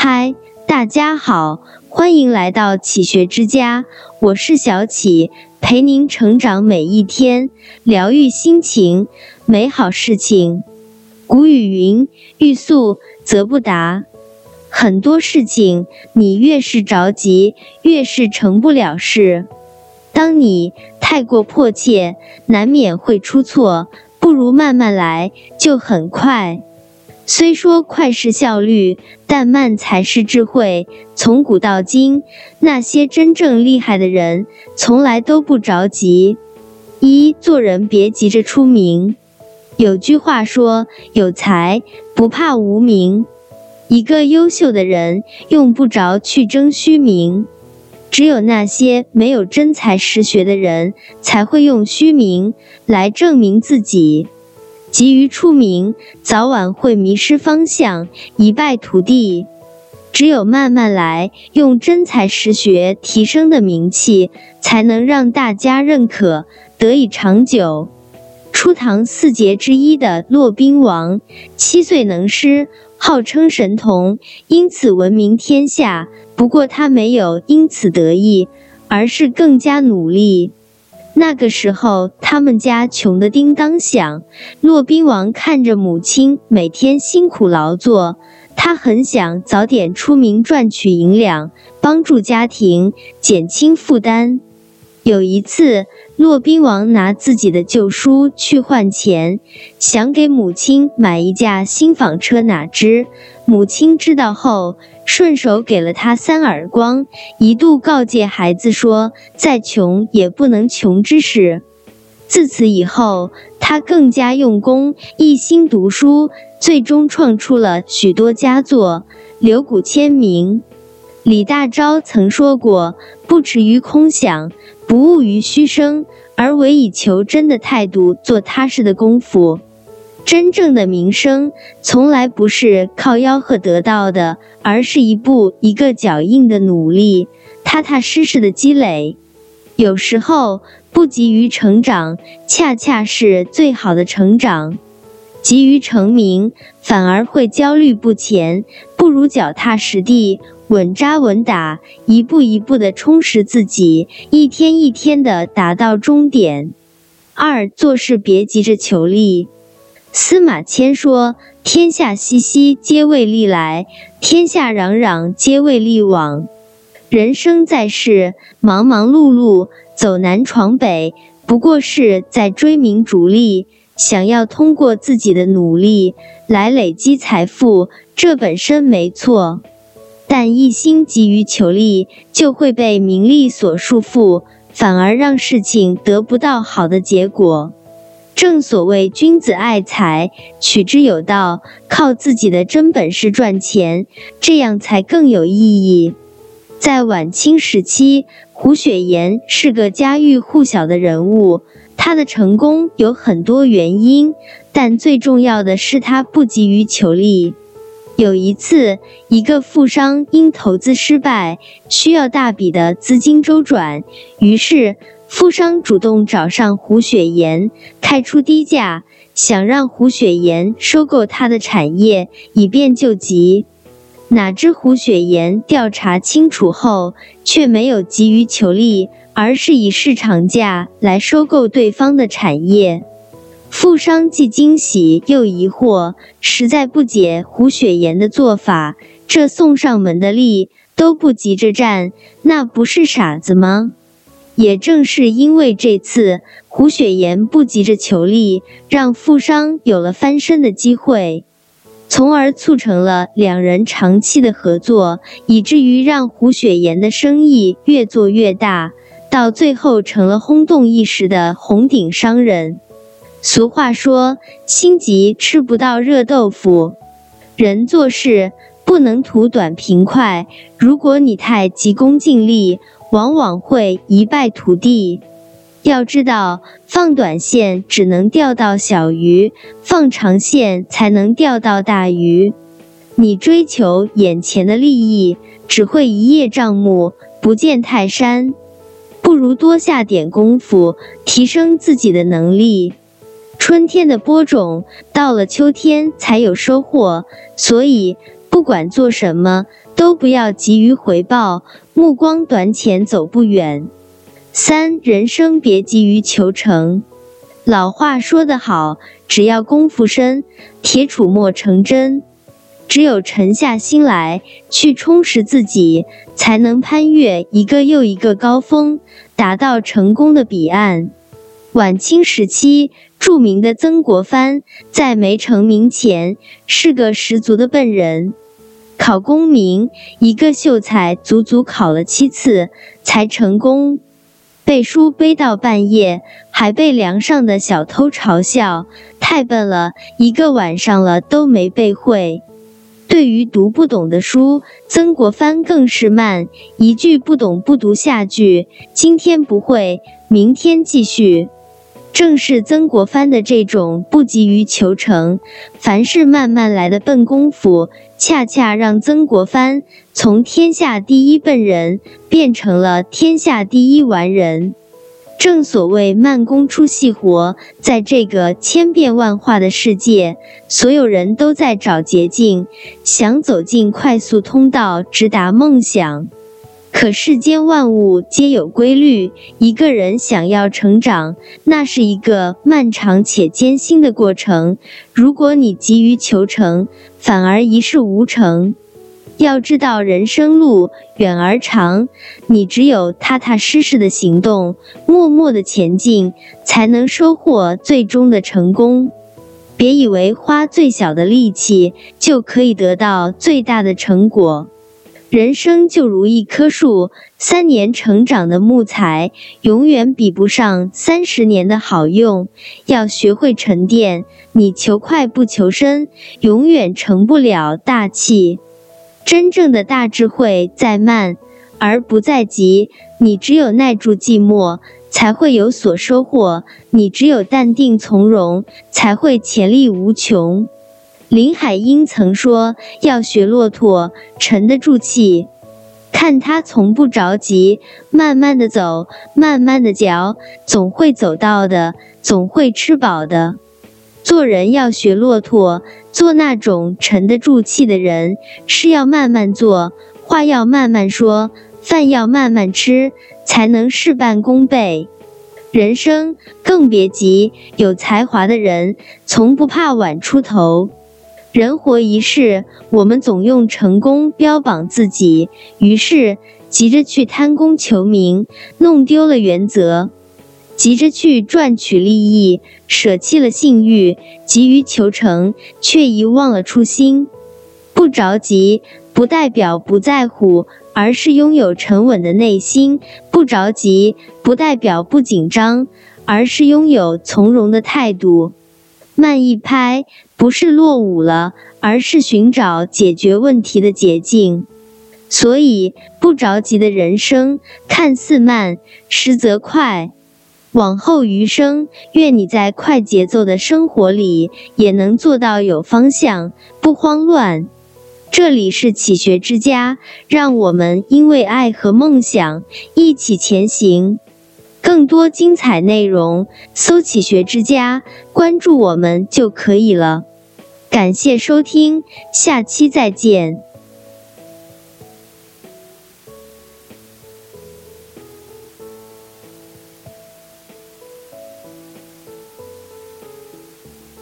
嗨，大家好，欢迎来到启学之家，我是小启，陪您成长每一天，疗愈心情，美好事情。古语云：“欲速则不达。”很多事情，你越是着急，越是成不了事。当你太过迫切，难免会出错。不如慢慢来，就很快。虽说快是效率，但慢才是智慧。从古到今，那些真正厉害的人，从来都不着急。一做人别急着出名。有句话说：“有才不怕无名。”一个优秀的人，用不着去争虚名。只有那些没有真才实学的人，才会用虚名来证明自己。急于出名，早晚会迷失方向，一败涂地。只有慢慢来，用真才实学提升的名气，才能让大家认可，得以长久。初唐四杰之一的骆宾王，七岁能诗，号称神童，因此闻名天下。不过他没有因此得意，而是更加努力。那个时候，他们家穷得叮当响。骆宾王看着母亲每天辛苦劳作，他很想早点出名赚取银两，帮助家庭减轻负担。有一次，骆宾王拿自己的旧书去换钱，想给母亲买一架新纺车，哪知母亲知道后，顺手给了他三耳光，一度告诫孩子说：“再穷也不能穷知识。”自此以后，他更加用功，一心读书，最终创出了许多佳作，留古千名。李大钊曾说过：“不耻于空想。”不误于虚声，而唯以求真的态度做踏实的功夫。真正的名声从来不是靠吆喝得到的，而是一步一个脚印的努力，踏踏实实的积累。有时候不急于成长，恰恰是最好的成长。急于成名，反而会焦虑不前，不如脚踏实地。稳扎稳打，一步一步的充实自己，一天一天的达到终点。二做事别急着求利。司马迁说：“天下熙熙，皆为利来；天下攘攘，皆为利往。”人生在世，忙忙碌碌，走南闯北，不过是在追名逐利，想要通过自己的努力来累积财富，这本身没错。但一心急于求利，就会被名利所束缚，反而让事情得不到好的结果。正所谓君子爱财，取之有道，靠自己的真本事赚钱，这样才更有意义。在晚清时期，胡雪岩是个家喻户晓的人物，他的成功有很多原因，但最重要的是他不急于求利。有一次，一个富商因投资失败，需要大笔的资金周转，于是富商主动找上胡雪岩，开出低价，想让胡雪岩收购他的产业，以便救急。哪知胡雪岩调查清楚后，却没有急于求利，而是以市场价来收购对方的产业。富商既惊喜又疑惑，实在不解胡雪岩的做法。这送上门的利都不急着占，那不是傻子吗？也正是因为这次胡雪岩不急着求利，让富商有了翻身的机会，从而促成了两人长期的合作，以至于让胡雪岩的生意越做越大，到最后成了轰动一时的红顶商人。俗话说：“心急吃不到热豆腐。”人做事不能图短平快，如果你太急功近利，往往会一败涂地。要知道，放短线只能钓到小鱼，放长线才能钓到大鱼。你追求眼前的利益，只会一叶障目，不见泰山。不如多下点功夫，提升自己的能力。春天的播种，到了秋天才有收获，所以不管做什么，都不要急于回报，目光短浅，走不远。三、人生别急于求成。老话说得好，只要功夫深，铁杵磨成针。只有沉下心来，去充实自己，才能攀越一个又一个高峰，达到成功的彼岸。晚清时期，著名的曾国藩在没成名前是个十足的笨人。考功名，一个秀才足足考了七次才成功。背书背到半夜，还被梁上的小偷嘲笑太笨了，一个晚上了都没背会。对于读不懂的书，曾国藩更是慢，一句不懂不读下句，今天不会，明天继续。正是曾国藩的这种不急于求成，凡事慢慢来的笨功夫，恰恰让曾国藩从天下第一笨人变成了天下第一完人。正所谓慢工出细活，在这个千变万化的世界，所有人都在找捷径，想走进快速通道，直达梦想。可世间万物皆有规律，一个人想要成长，那是一个漫长且艰辛的过程。如果你急于求成，反而一事无成。要知道，人生路远而长，你只有踏踏实实的行动，默默的前进，才能收获最终的成功。别以为花最小的力气就可以得到最大的成果。人生就如一棵树，三年成长的木材，永远比不上三十年的好用。要学会沉淀，你求快不求深，永远成不了大器。真正的大智慧在慢，而不在急。你只有耐住寂寞，才会有所收获；你只有淡定从容，才会潜力无穷。林海音曾说：“要学骆驼，沉得住气，看它从不着急，慢慢的走，慢慢的嚼，总会走到的，总会吃饱的。”做人要学骆驼，做那种沉得住气的人。事要慢慢做，话要慢慢说，饭要慢慢吃，才能事半功倍。人生更别急，有才华的人从不怕晚出头。人活一世，我们总用成功标榜自己，于是急着去贪功求名，弄丢了原则。急着去赚取利益，舍弃了信誉；急于求成，却遗忘了初心。不着急，不代表不在乎，而是拥有沉稳的内心；不着急，不代表不紧张，而是拥有从容的态度。慢一拍，不是落伍了，而是寻找解决问题的捷径。所以，不着急的人生看似慢，实则快。往后余生，愿你在快节奏的生活里也能做到有方向、不慌乱。这里是启学之家，让我们因为爱和梦想一起前行。更多精彩内容，搜“起学之家”，关注我们就可以了。感谢收听，下期再见。